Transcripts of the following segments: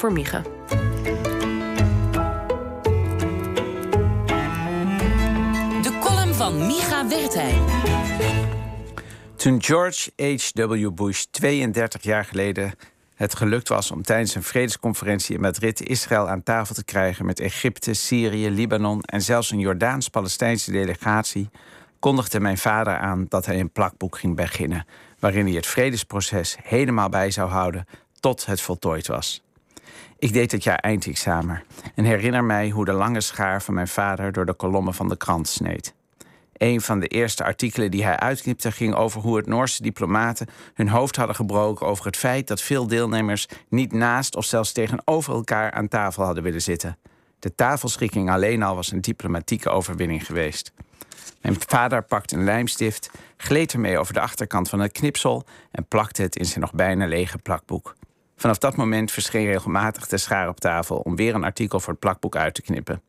voor Micha. De column van Micha Wertheim. Toen George H.W. Bush 32 jaar geleden het gelukt was om tijdens een vredesconferentie in Madrid Israël aan tafel te krijgen met Egypte, Syrië, Libanon en zelfs een Jordaans-Palestijnse delegatie, kondigde mijn vader aan dat hij een plakboek ging beginnen waarin hij het vredesproces helemaal bij zou houden tot het voltooid was. Ik deed het jaar eindexamen en herinner mij hoe de lange schaar van mijn vader door de kolommen van de krant sneed. Een van de eerste artikelen die hij uitknipte ging over hoe het Noorse diplomaten hun hoofd hadden gebroken over het feit dat veel deelnemers niet naast of zelfs tegenover elkaar aan tafel hadden willen zitten. De tafelschikking alleen al was een diplomatieke overwinning geweest. Mijn vader pakte een lijmstift, gleed ermee over de achterkant van het knipsel en plakte het in zijn nog bijna lege plakboek. Vanaf dat moment verscheen regelmatig de schaar op tafel om weer een artikel voor het plakboek uit te knippen.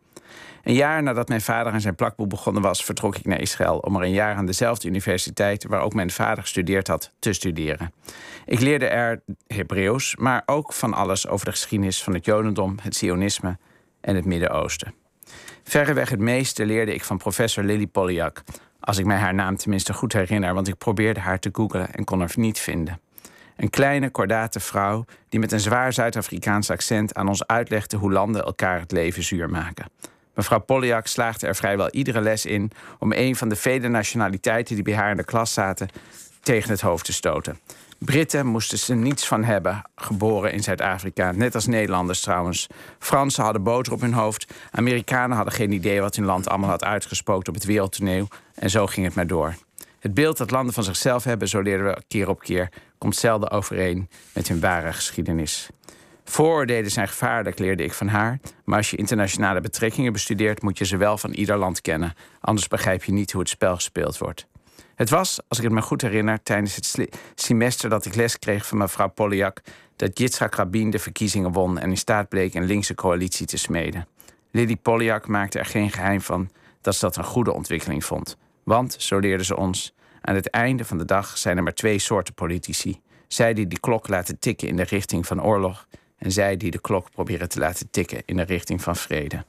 Een jaar nadat mijn vader aan zijn plakboek begonnen was, vertrok ik naar Israël om er een jaar aan dezelfde universiteit waar ook mijn vader gestudeerd had, te studeren. Ik leerde er Hebreeuws, maar ook van alles over de geschiedenis van het Jodendom, het Zionisme en het Midden-Oosten. Verreweg het meeste leerde ik van professor Lily Polyak, als ik mij haar naam tenminste goed herinner, want ik probeerde haar te googlen en kon haar niet vinden. Een kleine, kordate vrouw die met een zwaar Zuid-Afrikaans accent aan ons uitlegde hoe landen elkaar het leven zuur maken. Mevrouw Polyak slaagde er vrijwel iedere les in om een van de vele nationaliteiten die bij haar in de klas zaten tegen het hoofd te stoten. Britten moesten ze niets van hebben, geboren in Zuid-Afrika, net als Nederlanders trouwens. Fransen hadden boter op hun hoofd, Amerikanen hadden geen idee wat hun land allemaal had uitgespookt op het wereldtoneel en zo ging het maar door. Het beeld dat landen van zichzelf hebben, zo leerden we keer op keer, komt zelden overeen met hun ware geschiedenis. Vooroordelen zijn gevaarlijk, leerde ik van haar. Maar als je internationale betrekkingen bestudeert, moet je ze wel van ieder land kennen. Anders begrijp je niet hoe het spel gespeeld wordt. Het was, als ik het me goed herinner, tijdens het semester dat ik les kreeg van mevrouw Polyak, dat Yitzhak Rabin de verkiezingen won en in staat bleek een linkse coalitie te smeden. Lily Polyak maakte er geen geheim van dat ze dat een goede ontwikkeling vond. Want, zo leerde ze ons, aan het einde van de dag zijn er maar twee soorten politici. Zij die die klok laten tikken in de richting van oorlog en zij die de klok proberen te laten tikken in de richting van vrede.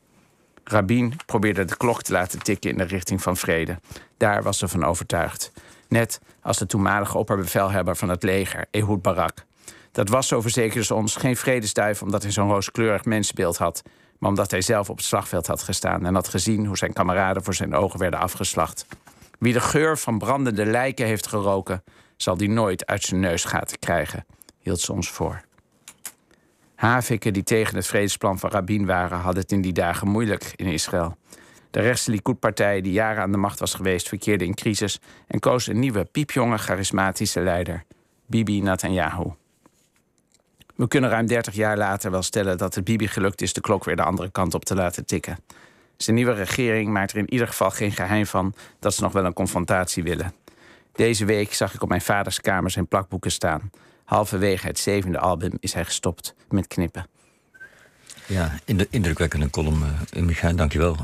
Rabin probeerde de klok te laten tikken in de richting van vrede. Daar was ze van overtuigd. Net als de toenmalige opperbevelhebber van het leger, Ehud Barak. Dat was, zo verzekerde ze ons, geen vredesduif omdat hij zo'n rooskleurig mensbeeld had, maar omdat hij zelf op het slagveld had gestaan en had gezien hoe zijn kameraden voor zijn ogen werden afgeslacht. Wie de geur van brandende lijken heeft geroken, zal die nooit uit zijn neusgaten krijgen, hield ze ons voor. Haviken die tegen het vredesplan van Rabin waren, hadden het in die dagen moeilijk in Israël. De rechtse Likud-partij, die jaren aan de macht was geweest, verkeerde in crisis en koos een nieuwe, piepjonge, charismatische leider, Bibi Netanyahu. We kunnen ruim 30 jaar later wel stellen dat het Bibi gelukt is de klok weer de andere kant op te laten tikken. Zijn nieuwe regering maakt er in ieder geval geen geheim van dat ze nog wel een confrontatie willen. Deze week zag ik op mijn vaders kamer zijn plakboeken staan. Halverwege het zevende album is hij gestopt met knippen. Ja, in de indrukwekkende column, uh, Micha, dankjewel.